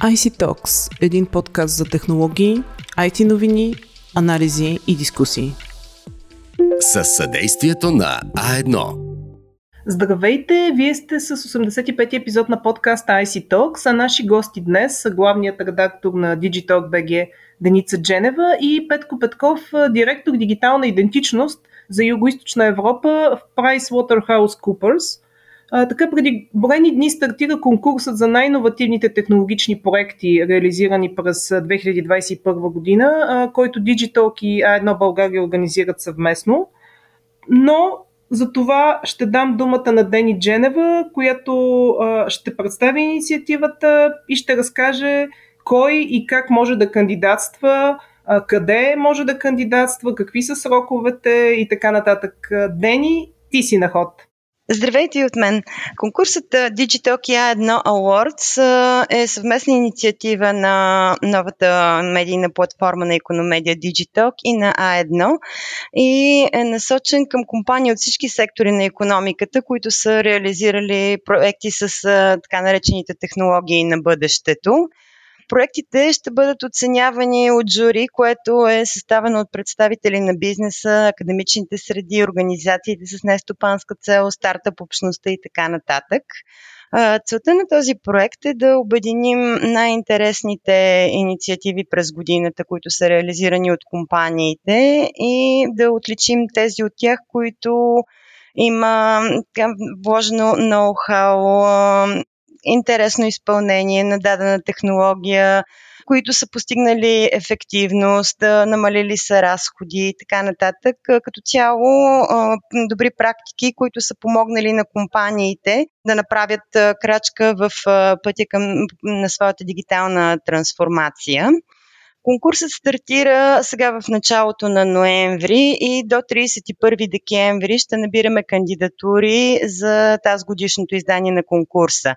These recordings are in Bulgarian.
IC Talks – един подкаст за технологии, IT новини, анализи и дискусии. С съдействието на А1. Здравейте! Вие сте с 85-ти епизод на подкаста IC Talks, а наши гости днес са главният редактор на Digitalk BG Деница Дженева и Петко Петков, директор дигитална идентичност за Юго-Источна Европа в PricewaterhouseCoopers – така преди броени дни стартира конкурсът за най-инновативните технологични проекти, реализирани през 2021 година, който Digitalk и А1 България организират съвместно. Но за това ще дам думата на Дени Дженева, която ще представи инициативата и ще разкаже кой и как може да кандидатства, къде може да кандидатства, какви са сроковете и така нататък. Дени, ти си на ход. Здравейте и от мен! Конкурсът Digital A1 Awards е съвместна инициатива на новата медийна платформа на Икономедия Digitalk и на A1 и е насочен към компании от всички сектори на економиката, които са реализирали проекти с така наречените технологии на бъдещето. Проектите ще бъдат оценявани от жури, което е съставено от представители на бизнеса, академичните среди, организациите с нестопанска цел, стартъп общността и така нататък. Целта на този проект е да обединим най-интересните инициативи през годината, които са реализирани от компаниите и да отличим тези от тях, които има вложено ноу-хау, интересно изпълнение на дадена технология, които са постигнали ефективност, намалили са разходи и така нататък. Като цяло добри практики, които са помогнали на компаниите да направят крачка в пътя към на своята дигитална трансформация. Конкурсът стартира сега в началото на ноември и до 31 декември ще набираме кандидатури за тази годишното издание на конкурса.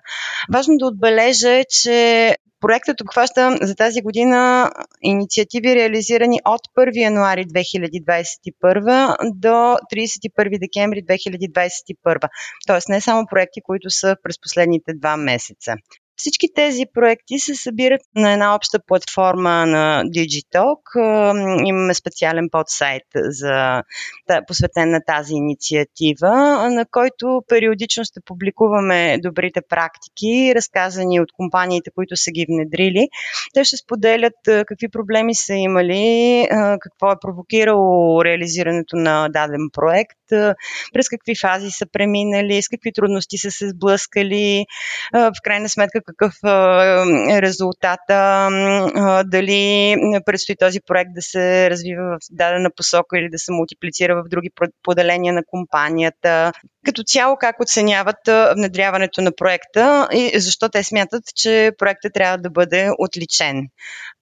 Важно да отбележа че Проектът обхваща за тази година инициативи, реализирани от 1 януари 2021 до 31 декември 2021. Тоест не само проекти, които са през последните два месеца. Всички тези проекти се събират на една обща платформа на Digitalk. Имаме специален подсайт за, посветен на тази инициатива, на който периодично ще публикуваме добрите практики, разказани от компаниите, които са ги внедрили. Те ще споделят какви проблеми са имали, какво е провокирало реализирането на даден проект, през какви фази са преминали, с какви трудности са се сблъскали, в крайна сметка какъв е резултата, дали предстои този проект да се развива в дадена посока или да се мултиплицира в други поделения на компанията. Като цяло как оценяват внедряването на проекта и защо те смятат, че проектът трябва да бъде отличен.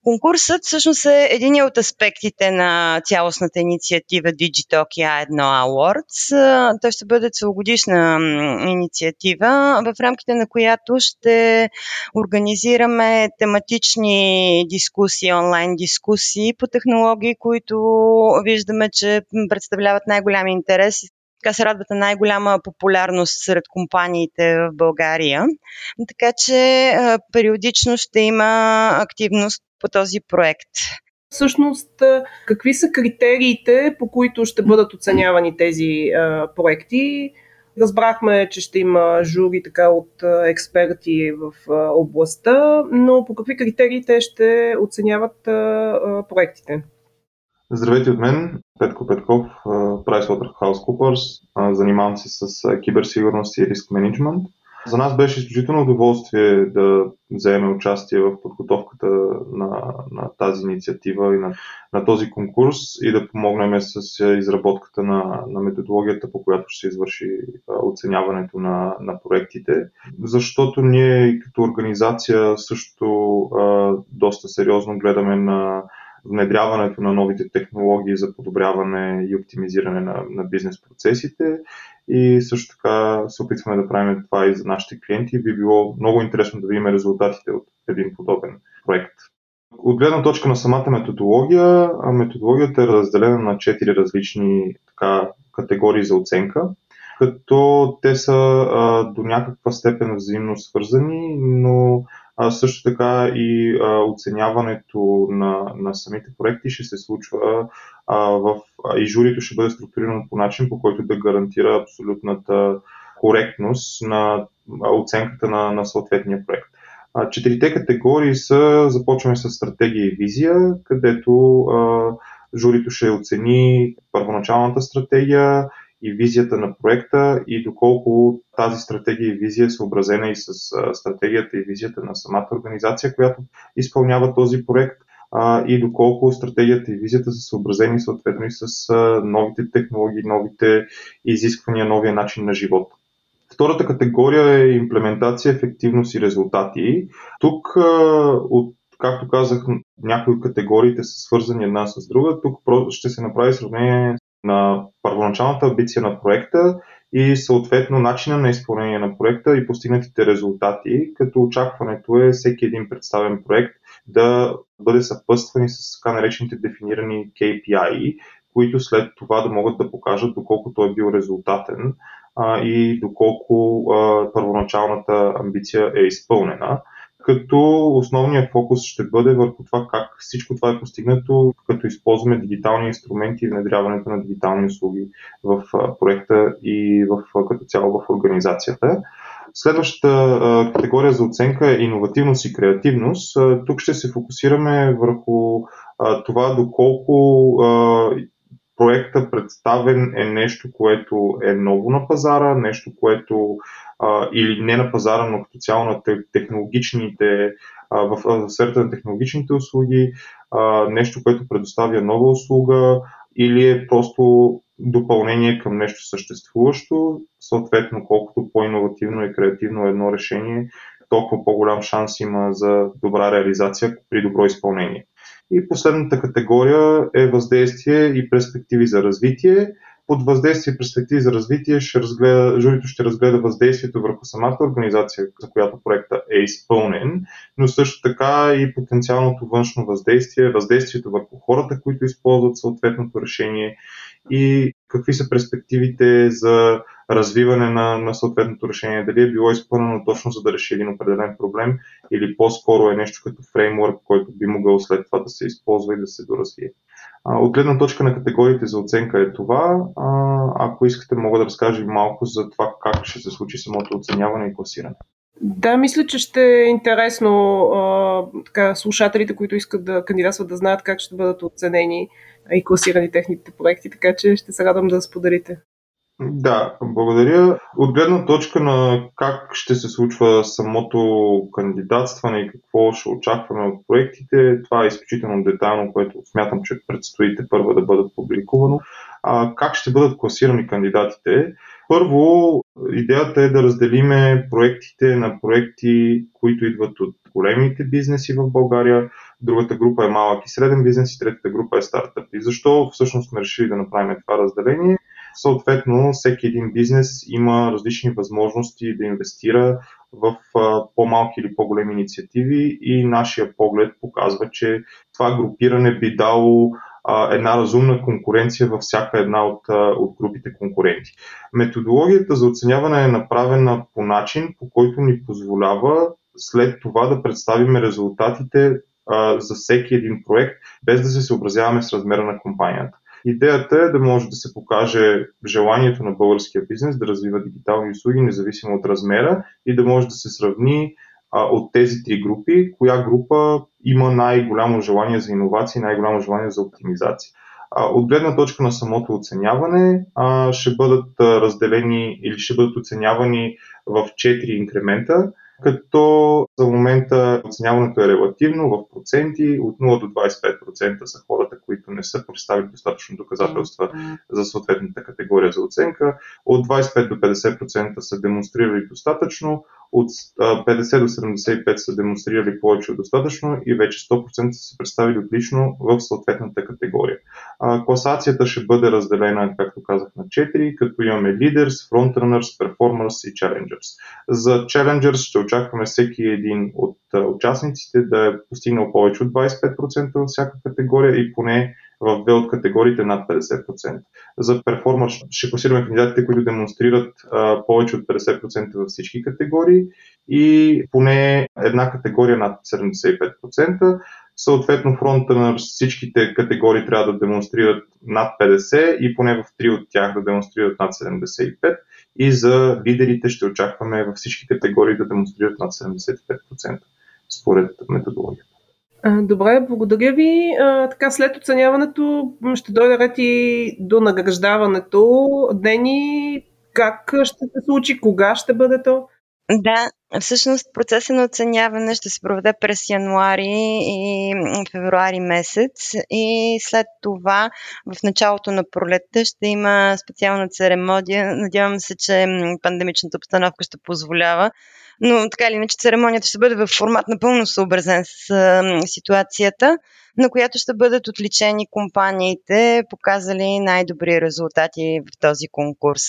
Конкурсът всъщност е един от аспектите на цялостната инициатива Digitalk A1 Awards. Той ще бъде целогодишна инициатива, в рамките на която ще организираме тематични дискусии, онлайн дискусии по технологии, които виждаме, че представляват най-голям интерес така се радват на най-голяма популярност сред компаниите в България. Така че периодично ще има активност по този проект. Всъщност, какви са критериите, по които ще бъдат оценявани тези а, проекти? Разбрахме, че ще има жури така от експерти в а, областта, но по какви критерии те ще оценяват а, а, проектите? Здравейте от мен, Петко Петков, PricewaterhouseCoopers. Занимавам се с киберсигурност и риск менеджмент. За нас беше изключително удоволствие да вземем участие в подготовката на, на тази инициатива и на, на този конкурс и да помогнем с изработката на, на методологията, по която ще се извърши оценяването на, на проектите. Защото ние като организация също а, доста сериозно гледаме на внедряването на новите технологии за подобряване и оптимизиране на, на бизнес процесите и също така се опитваме да правим това и за нашите клиенти. Би било много интересно да видим резултатите от един подобен проект. От гледна точка на самата методология, методологията е разделена на четири различни така, категории за оценка, като те са а, до някаква степен взаимно свързани, но А, също така и а, оценяването на, на самите проекти ще се случва а, в, а, и журито ще бъде структурирано по начин, по който да гарантира абсолютната коректност на оценката на, на съответния проект. А, четирите категории са, започваме с стратегия и визия, където а, журито ще оцени първоначалната стратегия и визията на проекта и доколко тази стратегия и визия е съобразена и с стратегията и визията на самата организация, която изпълнява този проект и доколко стратегията и визията са съобразени съответно и с новите технологии, новите изисквания, новия начин на живот. Втората категория е имплементация, ефективност и резултати. Тук, от, както казах, някои от категориите са свързани една с друга. Тук ще се направи сравнение на първоначалната амбиция на проекта и съответно начина на изпълнение на проекта и постигнатите резултати, като очакването е всеки един представен проект да бъде съпъствани с така наречените дефинирани KPI, които след това да могат да покажат доколко той е бил резултатен а, и доколко а, първоначалната амбиция е изпълнена като основният фокус ще бъде върху това как всичко това е постигнато, като използваме дигитални инструменти и внедряването на дигитални услуги в проекта и в, като цяло в организацията. Следващата категория за оценка е иновативност и креативност. Тук ще се фокусираме върху това доколко проекта представен е нещо, което е ново на пазара, нещо, което а, или не на пазара, но като цяло на технологичните, а, в, в сферата на технологичните услуги, а, нещо, което предоставя нова услуга или е просто допълнение към нещо съществуващо. Съответно, колкото по-инновативно и креативно е едно решение, толкова по-голям шанс има за добра реализация при добро изпълнение. И последната категория е въздействие и перспективи за развитие. Под въздействие и перспективи за развитие ще разгледа, журито ще разгледа въздействието върху самата организация, за която проекта е изпълнен, но също така и потенциалното външно въздействие, въздействието върху хората, които използват съответното решение и какви са перспективите за развиване на, на съответното решение. Дали е било изпълнено точно за да реши един определен проблем или по-скоро е нещо като фреймворк, който би могъл след това да се използва и да се доразвие. От гледна точка на категориите за оценка е това. Ако искате, мога да разкажа малко за това как ще се случи самото оценяване и класиране. Да, мисля, че ще е интересно така, слушателите, които искат да кандидатстват, да знаят как ще бъдат оценени и класирани техните проекти, така че ще се радвам да споделите. Да, благодаря. От гледна точка на как ще се случва самото кандидатстване и какво ще очакваме от проектите, това е изключително детайлно, което смятам, че предстоите първо да бъдат публикувано. А, как ще бъдат класирани кандидатите? Първо, идеята е да разделиме проектите на проекти, които идват от големите бизнеси в България, другата група е малък и среден бизнес и третата група е стартъп. И защо всъщност сме решили да направим това разделение? Съответно, всеки един бизнес има различни възможности да инвестира в по-малки или по-големи инициативи и нашия поглед показва, че това групиране би дало една разумна конкуренция във всяка една от, от групите конкуренти. Методологията за оценяване е направена по начин, по който ни позволява след това да представим резултатите за всеки един проект, без да се съобразяваме с размера на компанията. Идеята е да може да се покаже желанието на българския бизнес да развива дигитални услуги, независимо от размера, и да може да се сравни а, от тези три групи, коя група има най-голямо желание за иновации, най-голямо желание за оптимизация. От гледна точка на самото оценяване ще бъдат разделени или ще бъдат оценявани в 4 инкремента като за момента оценяването е релативно в проценти. От 0 до 25% са хората, които не са представили достатъчно доказателства за съответната категория за оценка. От 25 до 50% са демонстрирали достатъчно, от 50 до 75 са демонстрирали повече от достатъчно и вече 100% са се представили отлично в съответната категория. Класацията ще бъде разделена, както казах, на 4, като имаме Leaders, Frontrunners, Performers и Challengers. За Challengers ще очакваме всеки един от участниците да е постигнал повече от 25% във всяка категория и поне в две от категориите над 50%. За перформанс ще класираме кандидатите, които демонстрират а, повече от 50% във всички категории и поне една категория над 75%. Съответно, фронта на всичките категории трябва да демонстрират над 50 и поне в три от тях да демонстрират над 75. И за лидерите ще очакваме във всички категории да демонстрират над 75% според методологията. Добре, благодаря ви. така, след оценяването ще дойде ред и до награждаването. Дени, как ще се случи? Кога ще бъде то? Да, всъщност процесът на оценяване ще се проведе през януари и февруари месец и след това в началото на пролетта ще има специална церемония. Надявам се, че пандемичната обстановка ще позволява но така или иначе церемонията ще бъде в формат напълно съобразен с а, ситуацията, на която ще бъдат отличени компаниите, показали най-добри резултати в този конкурс.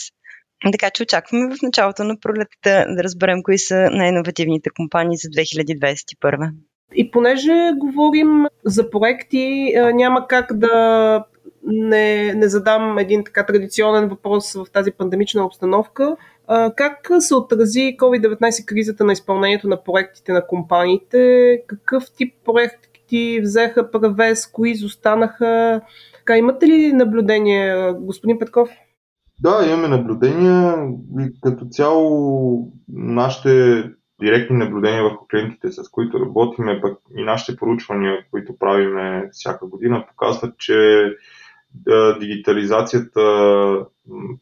Така че очакваме в началото на пролетта да разберем кои са най-инновативните компании за 2021. И понеже говорим за проекти, няма как да не, не задам един така традиционен въпрос в тази пандемична обстановка. Как се отрази COVID-19 кризата на изпълнението на проектите на компаниите? Какъв тип проекти взеха превес? Кои изостанаха? Така, имате ли наблюдение, господин Петков? Да, имаме наблюдения. Като цяло нашите директни наблюдения върху клиентите, с които работиме, пък и нашите поручвания, които правиме всяка година, показват, че дигитализацията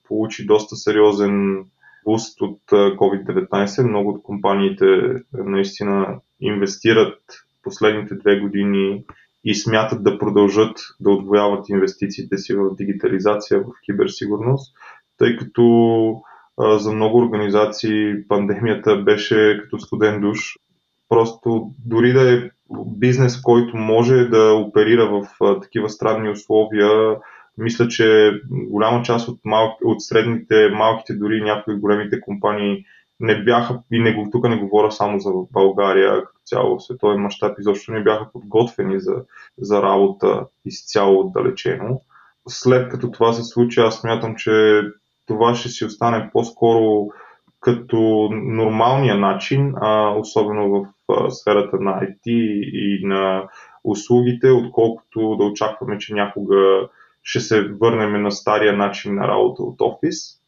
получи доста сериозен буст от COVID-19. Много от компаниите наистина инвестират последните две години и смятат да продължат да отвояват инвестициите си в дигитализация, в киберсигурност, тъй като за много организации пандемията беше като студен душ. Просто дори да е бизнес, който може да оперира в такива странни условия, мисля, че голяма част от, мал... от средните, малките, дори някои големите компании не бяха, и не, тук не говоря само за България, като цяло световен мащаб, изобщо не бяха подготвени за, за работа изцяло отдалечено. След като това се случи, аз смятам, че това ще си остане по-скоро като нормалния начин, а, особено в а, сферата на IT и на услугите, отколкото да очакваме, че някога ще се върнем на стария начин на работа от офис,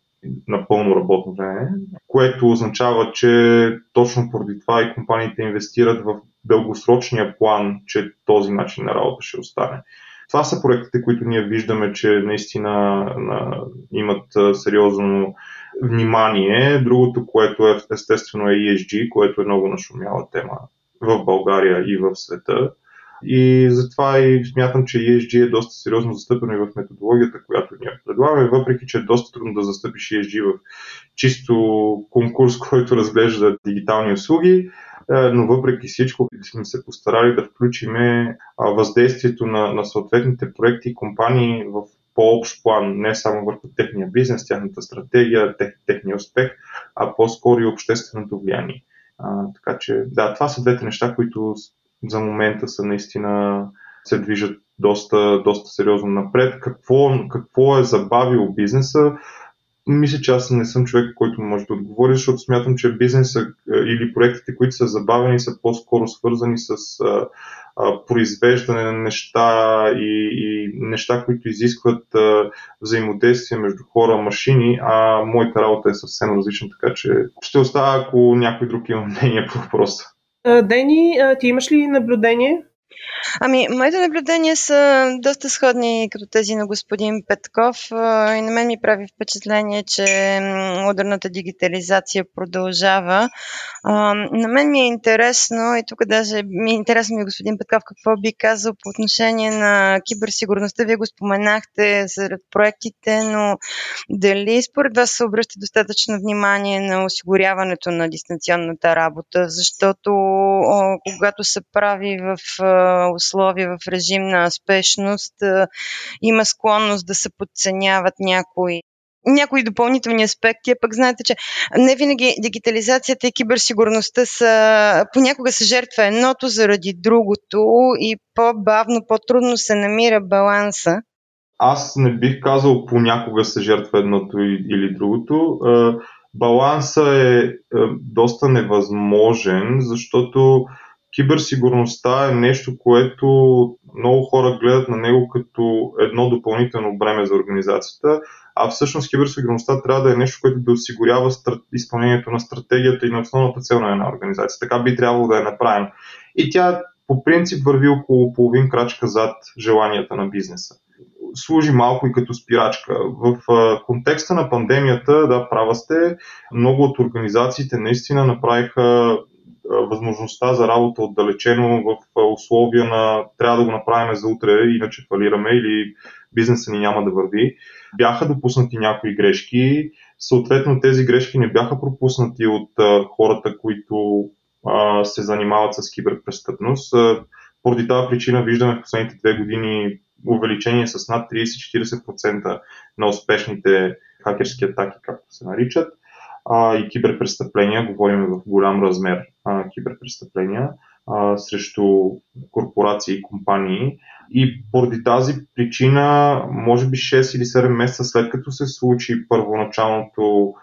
на пълно работно време, което означава, че точно поради това и компаниите инвестират в дългосрочния план, че този начин на работа ще остане. Това са проектите, които ние виждаме, че наистина на, имат сериозно внимание. Другото, което е естествено е ESG, което е много нашумяла тема в България и в света. И затова и смятам, че ESG е доста сериозно застъпено и в методологията, която ние предлагаме, въпреки че е доста трудно да застъпиш ESG в чисто конкурс, който разглежда дигитални услуги, е, но въпреки всичко сме се постарали да включиме въздействието на, на съответните проекти и компании в по-общ план, не само върху техния бизнес, тяхната стратегия, тех, техния успех, а по-скоро и общественото влияние. А, така че, да, това са двете неща, които за момента са наистина се движат доста, доста сериозно напред. Какво, какво е забавило бизнеса? Мисля, че аз не съм човек, който може да отговори, защото смятам, че бизнеса е, или проектите, които са забавени, са по-скоро свързани с а, а, произвеждане на неща и, и неща, които изискват а, взаимодействие между хора, машини, а моята работа е съвсем различна, така че ще оставя, ако някой друг има мнение по въпроса. Дени, ти имаш ли наблюдение? Ами, моите наблюдения са доста сходни като тези на господин Петков и на мен ми прави впечатление, че модерната дигитализация продължава. На мен ми е интересно и тук даже ми е интересно ми господин Петков какво би казал по отношение на киберсигурността. Вие го споменахте сред проектите, но дали според вас се обръща достатъчно внимание на осигуряването на дистанционната работа, защото когато се прави в условия в режим на спешност има склонност да се подценяват някои някои допълнителни аспекти, а пък знаете, че не винаги дигитализацията и киберсигурността са, понякога се жертва едното заради другото и по-бавно, по-трудно се намира баланса. Аз не бих казал понякога се жертва едното или другото. Баланса е доста невъзможен, защото киберсигурността е нещо, което много хора гледат на него като едно допълнително бреме за организацията, а всъщност киберсигурността трябва да е нещо, което да осигурява изпълнението на стратегията и на основната цел на една организация. Така би трябвало да е направено. И тя по принцип върви около половин крачка зад желанията на бизнеса. Служи малко и като спирачка. В контекста на пандемията, да, права сте, много от организациите наистина направиха възможността за работа отдалечено в условия на трябва да го направим за утре, иначе фалираме или бизнеса ни няма да върви. Бяха допуснати някои грешки, съответно тези грешки не бяха пропуснати от хората, които се занимават с киберпрестъпност. Поради тази причина виждаме в последните две години увеличение с над 30-40% на успешните хакерски атаки, както се наричат а, и киберпрестъпления, говорим в голям размер а, киберпрестъпления а, срещу корпорации и компании. И поради тази причина, може би 6 или 7 месеца след като се случи първоначалното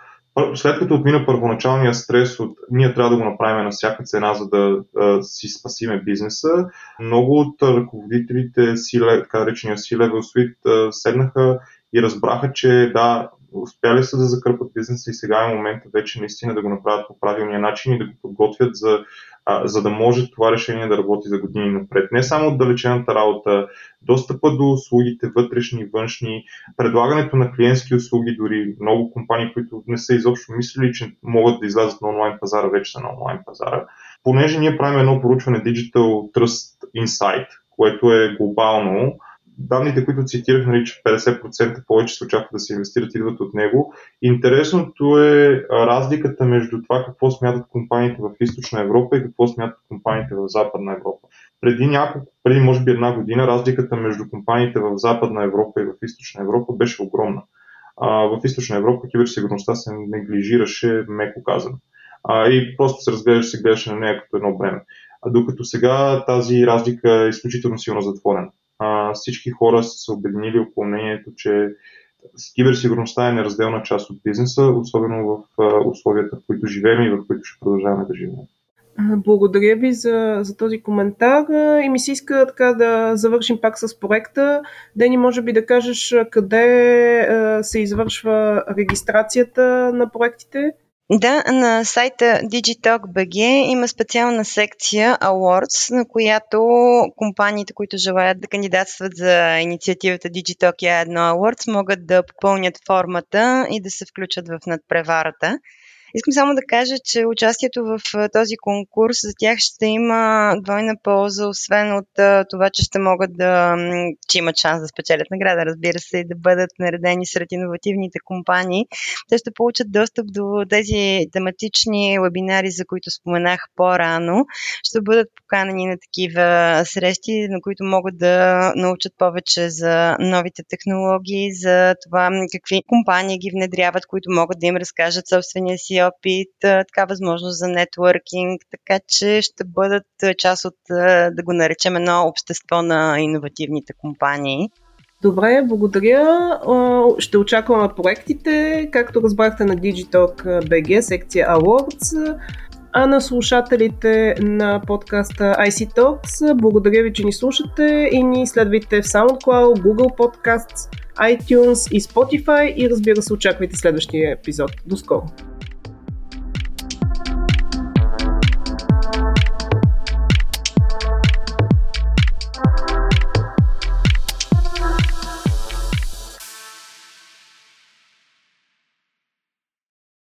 след като отмина първоначалния стрес от ние трябва да го направим на всяка цена, за да а, си спасиме бизнеса, много от ръководителите, си, така наречения C-Level седнаха и разбраха, че да, успяли са да закърпат бизнеса и сега е момента вече наистина да го направят по правилния начин и да го подготвят за, а, за да може това решение да работи за години напред. Не само отдалечената работа, достъпа до услугите, вътрешни, външни, предлагането на клиентски услуги, дори много компании, които не са изобщо мислили, че могат да излязат на онлайн пазара, вече са на онлайн пазара. Понеже ние правим едно поручване Digital Trust Insight, което е глобално, данните, които цитирах, нали, че 50% повече се очаква да се инвестират, идват от него. Интересното е разликата между това какво смятат компаниите в Източна Европа и какво смятат компаниите в Западна Европа. Преди няколко, преди може би една година, разликата между компаниите в Западна Европа и в Източна Европа беше огромна. А, в Източна Европа киберсигурността се неглижираше, меко казано. А, и просто се разглеждаше, се гледаше на нея като едно време. А докато сега тази разлика е изключително силно затворена а, всички хора са се обединили около мнението, че киберсигурността е неразделна част от бизнеса, особено в а, условията, в които живеем и в които ще продължаваме да живеем. Благодаря ви за, за този коментар и ми се иска така да завършим пак с проекта. Дени, може би да кажеш къде се извършва регистрацията на проектите? Да, на сайта Digitalk.bg има специална секция Awards, на която компаниите, които желаят да кандидатстват за инициативата Digitalk A1 Awards, могат да попълнят формата и да се включат в надпреварата. Искам само да кажа, че участието в този конкурс за тях ще има двойна полза, освен от това, че ще могат да, че имат шанс да спечелят награда, разбира се, и да бъдат наредени сред иновативните компании. Те ще получат достъп до тези тематични вебинари, за които споменах по-рано. Ще бъдат поканени на такива срещи, на които могат да научат повече за новите технологии, за това какви компании ги внедряват, които могат да им разкажат собствения си опит, така възможност за нетворкинг, така че ще бъдат част от, да го наречем, едно общество на иновативните компании. Добре, благодаря. Ще очакваме проектите, както разбрахте на Digitalk BG, секция Awards, а на слушателите на подкаста IC Talks, благодаря ви, че ни слушате и ни следвайте в SoundCloud, Google Podcasts, iTunes и Spotify и разбира се очаквайте следващия епизод. До скоро!